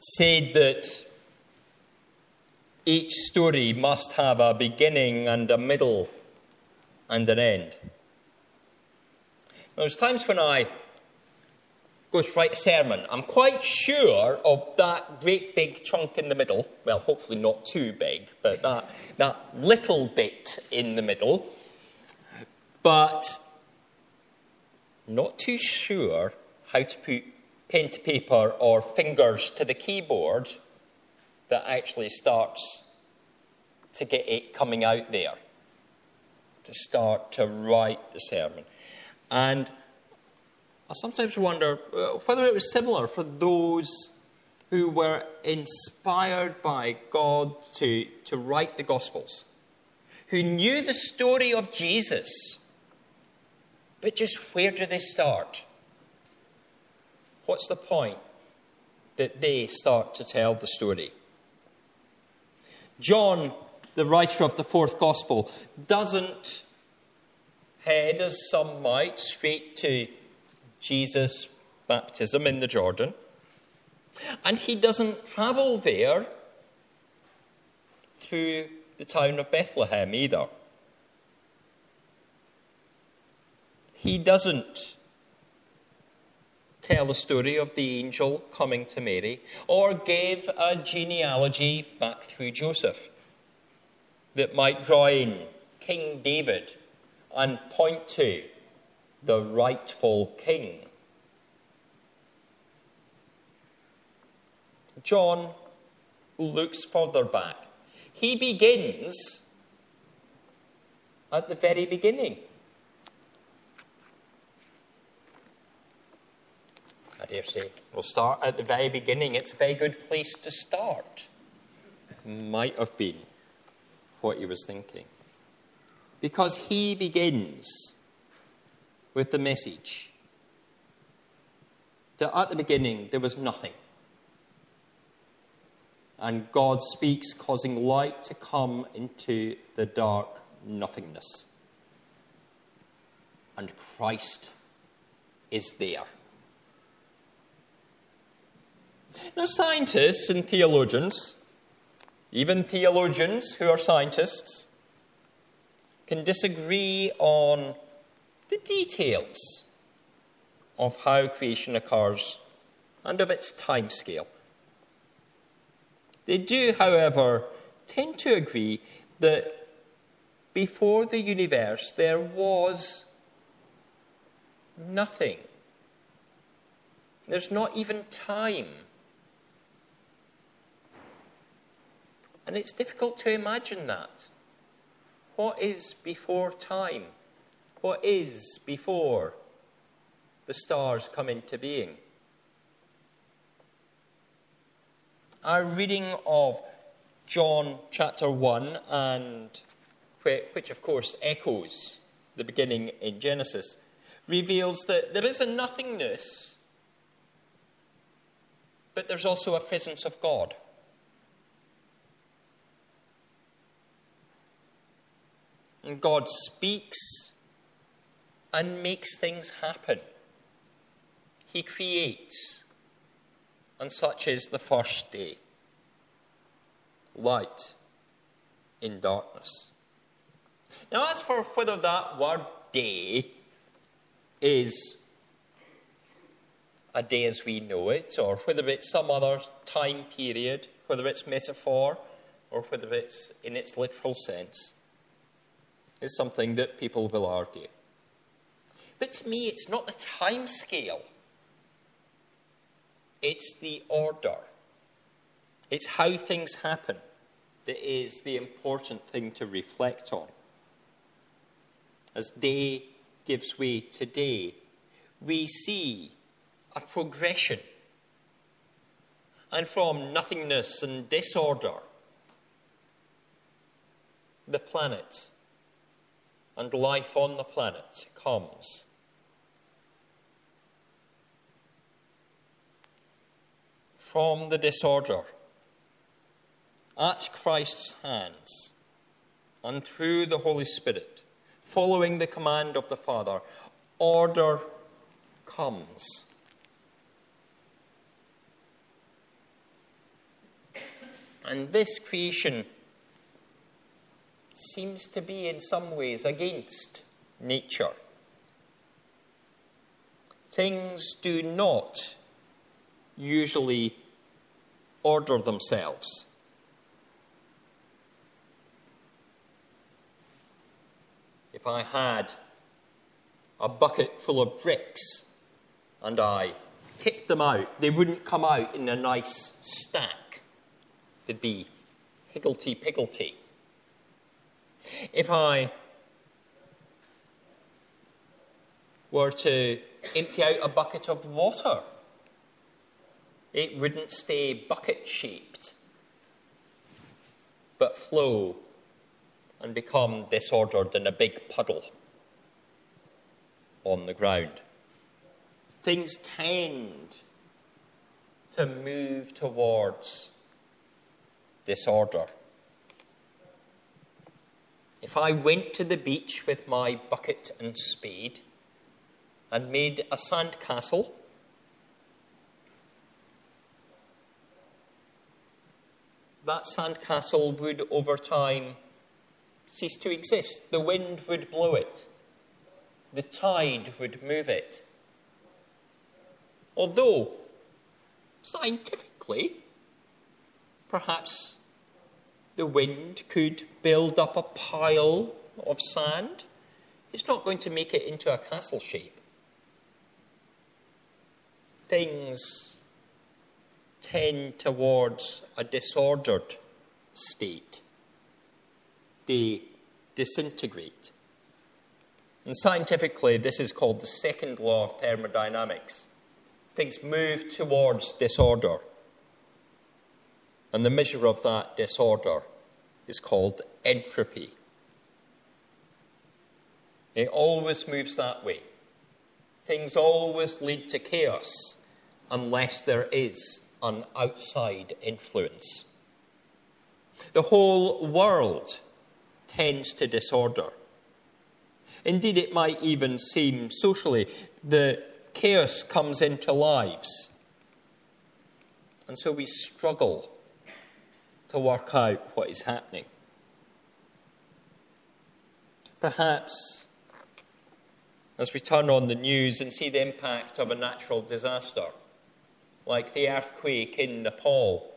said that each story must have a beginning and a middle and an end. Now, There's times when I go to write a sermon, I'm quite sure of that great big chunk in the middle. Well, hopefully not too big, but that, that little bit in the middle. But not too sure how to put pen to paper or fingers to the keyboard that actually starts to get it coming out there, to start to write the sermon. And I sometimes wonder uh, whether it was similar for those who were inspired by God to, to write the Gospels, who knew the story of Jesus, but just where do they start? What's the point that they start to tell the story? John, the writer of the fourth Gospel, doesn't head, as some might, straight to Jesus' baptism in the Jordan. And he doesn't travel there through the town of Bethlehem either. He doesn't tell the story of the angel coming to Mary or give a genealogy back through Joseph that might draw in King David and point to the rightful king. John looks further back. He begins at the very beginning. Dare say we'll start at the very beginning. It's a very good place to start. Might have been what he was thinking. Because he begins with the message that at the beginning there was nothing. And God speaks, causing light to come into the dark nothingness. And Christ is there. Now, scientists and theologians, even theologians who are scientists, can disagree on the details of how creation occurs and of its time scale. They do, however, tend to agree that before the universe there was nothing. There's not even time. And it's difficult to imagine that. What is before time? What is before the stars come into being? Our reading of John chapter 1, and which of course echoes the beginning in Genesis, reveals that there is a nothingness, but there's also a presence of God. And God speaks and makes things happen. He creates, and such is the first day light in darkness. Now, as for whether that word day is a day as we know it, or whether it's some other time period, whether it's metaphor, or whether it's in its literal sense, is something that people will argue. But to me, it's not the time scale, it's the order. It's how things happen that is the important thing to reflect on. As day gives way to day, we see a progression. And from nothingness and disorder, the planet and life on the planet comes. from the disorder at Christ's hands and through the Holy Spirit, following the command of the Father, order comes. And this creation seems to be, in some ways, against nature. Things do not usually order themselves. If I had a bucket full of bricks and I tipped them out, they wouldn't come out in a nice stack. They'd be higgledy piggledy. If I were to empty out a bucket of water, it wouldn't stay bucket shaped, but flow and become disordered in a big puddle on the ground. Things tend to move towards disorder. If I went to the beach with my bucket and spade and made a sandcastle, that sandcastle would over time cease to exist. The wind would blow it, the tide would move it. Although, scientifically, perhaps the wind could build up a pile of sand. It's not going to make it into a castle shape. Things tend towards a disordered state. They disintegrate. And scientifically, this is called the second law of thermodynamics. Things move towards disorder. And the measure of that disorder is called entropy. It always moves that way. Things always lead to chaos unless there is an outside influence. The whole world tends to disorder. Indeed, it might even seem socially the chaos comes into lives. And so we struggle to work out what is happening. Perhaps as we turn on the news and see the impact of a natural disaster, like the earthquake in Nepal,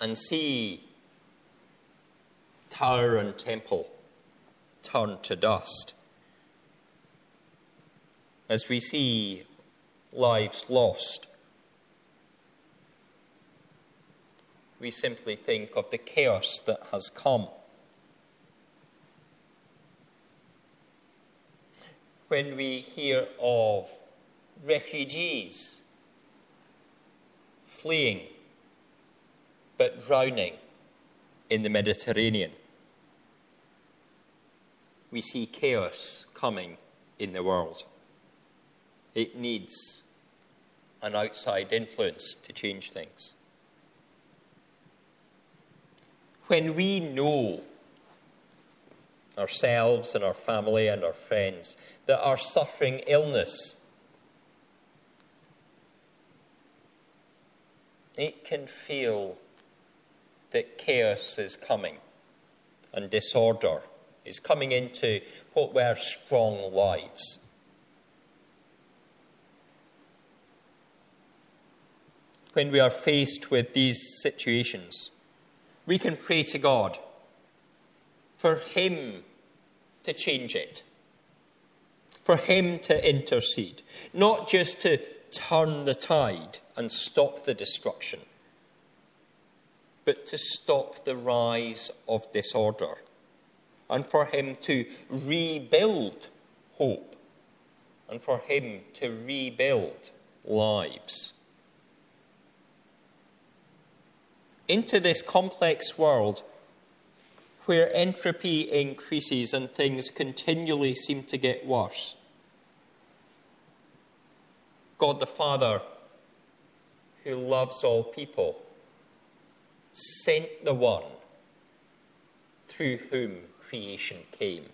and see tower and temple turn to dust, as we see lives lost we simply think of the chaos that has come. When we hear of refugees fleeing but drowning in the Mediterranean, we see chaos coming in the world. It needs an outside influence to change things. When we know ourselves and our family and our friends that are suffering illness, it can feel that chaos is coming and disorder is coming into what were strong lives. When we are faced with these situations, we can pray to God for Him to change it, for Him to intercede, not just to turn the tide and stop the destruction, but to stop the rise of disorder, and for Him to rebuild hope, and for Him to rebuild lives. Into this complex world where entropy increases and things continually seem to get worse. God the Father, who loves all people, sent the one through whom creation came.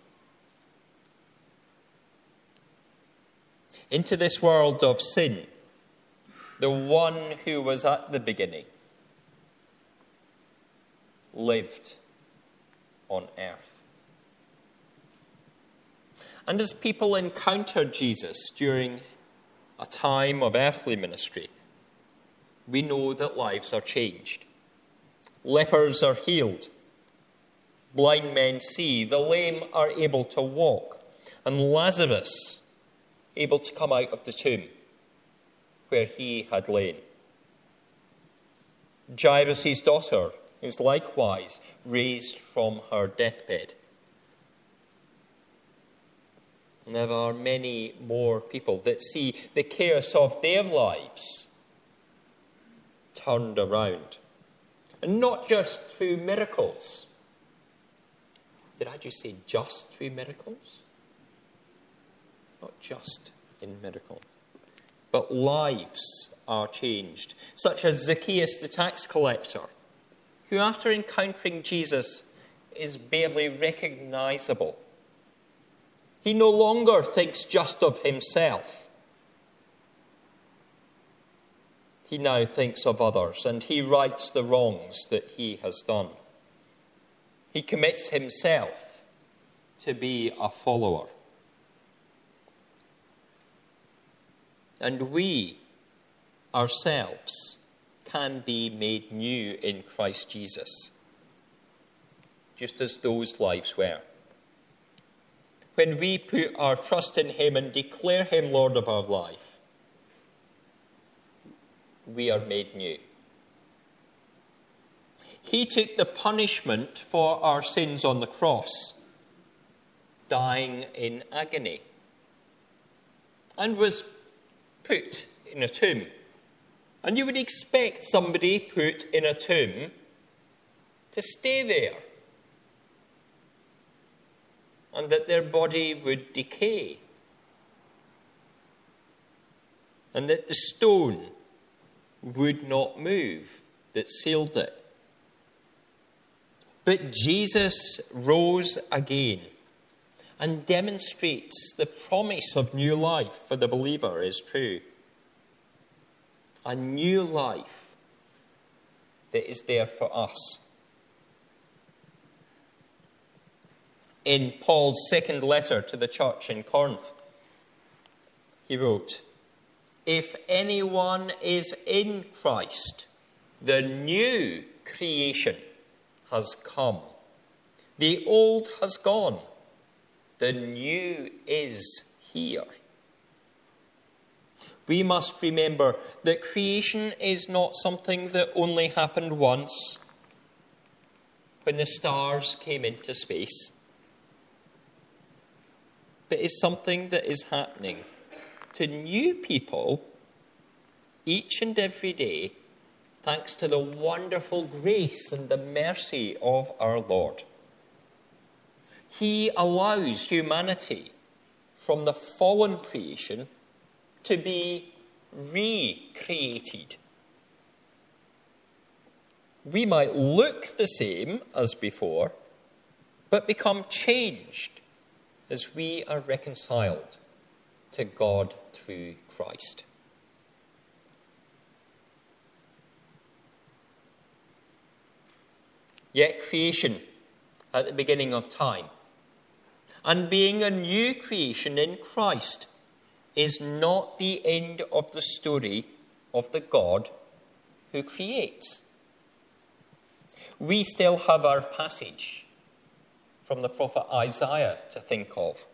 Into this world of sin, the one who was at the beginning lived on earth. And as people encountered Jesus during a time of earthly ministry, we know that lives are changed. Lepers are healed, blind men see, the lame are able to walk, and Lazarus able to come out of the tomb where he had lain. Jairus' daughter is likewise raised from her deathbed. And there are many more people that see the chaos of their lives turned around. And not just through miracles. Did I just say just through miracles? Not just in miracles. But lives are changed, such as Zacchaeus the tax collector, who, after encountering Jesus, is barely recognizable. He no longer thinks just of himself. He now thinks of others and he rights the wrongs that he has done. He commits himself to be a follower. And we ourselves can be made new in Christ Jesus, just as those lives were. When we put our trust in Him and declare Him Lord of our life, we are made new. He took the punishment for our sins on the cross, dying in agony, and was put in a tomb. And you would expect somebody put in a tomb to stay there and that their body would decay and that the stone would not move that sealed it. But Jesus rose again and demonstrates the promise of new life for the believer is true. A new life that is there for us. In Paul's second letter to the church in Corinth, he wrote, If anyone is in Christ, the new creation has come. The old has gone the new is here. We must remember that creation is not something that only happened once when the stars came into space, but is something that is happening to new people each and every day thanks to the wonderful grace and the mercy of our Lord. He allows humanity from the fallen creation to be recreated. We might look the same as before, but become changed as we are reconciled to God through Christ. Yet creation at the beginning of time and being a new creation in Christ is not the end of the story of the God who creates. We still have our passage from the prophet Isaiah to think of.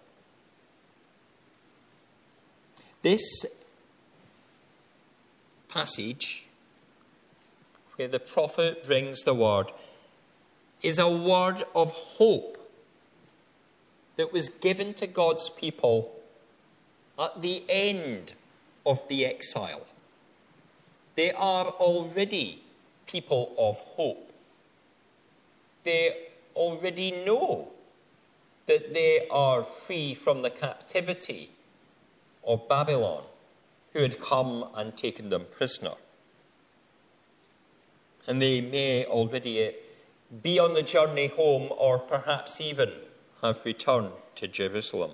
This passage, where the prophet brings the word, is a word of hope that was given to God's people at the end of the exile. They are already people of hope. They already know that they are free from the captivity of Babylon, who had come and taken them prisoner. And they may already be on the journey home, or perhaps even have returned to Jerusalem.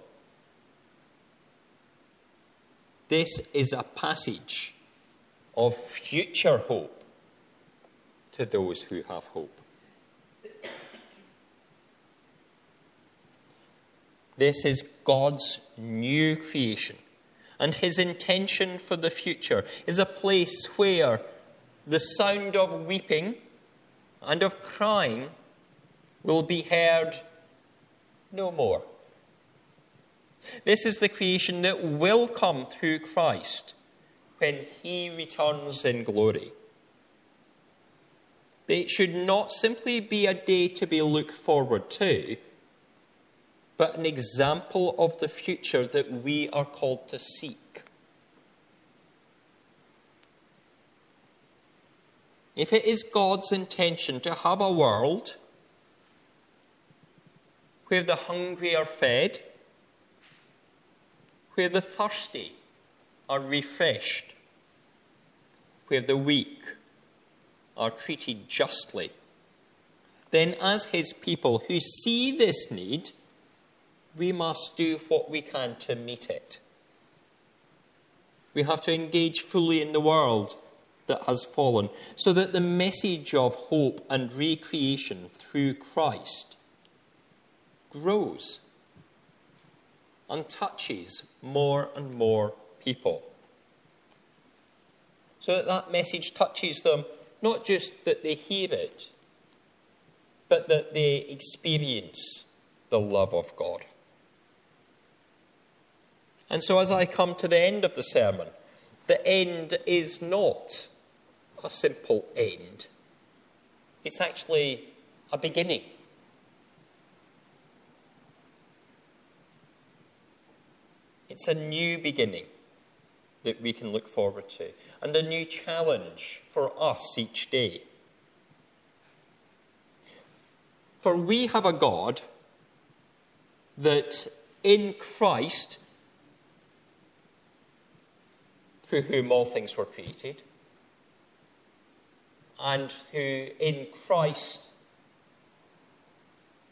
This is a passage of future hope to those who have hope. This is God's new creation, and His intention for the future is a place where the sound of weeping and of crying will be heard no more. This is the creation that will come through Christ when he returns in glory. It should not simply be a day to be looked forward to, but an example of the future that we are called to seek. If it is God's intention to have a world where the hungry are fed, where the thirsty are refreshed, where the weak are treated justly, then as his people who see this need, we must do what we can to meet it. We have to engage fully in the world that has fallen so that the message of hope and recreation through Christ grows and touches more and more people. So that that message touches them, not just that they hear it, but that they experience the love of God. And so, as I come to the end of the sermon, the end is not a simple end, it's actually a beginning. It's a new beginning that we can look forward to, and a new challenge for us each day. For we have a God that in Christ, through whom all things were created, and who in Christ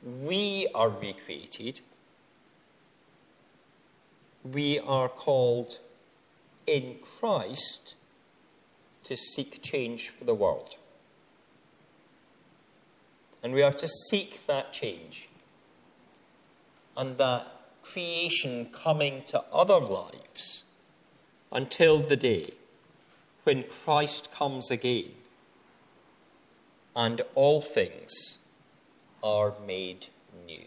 we are recreated we are called in Christ to seek change for the world. And we are to seek that change and that creation coming to other lives until the day when Christ comes again and all things are made new.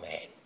Amen.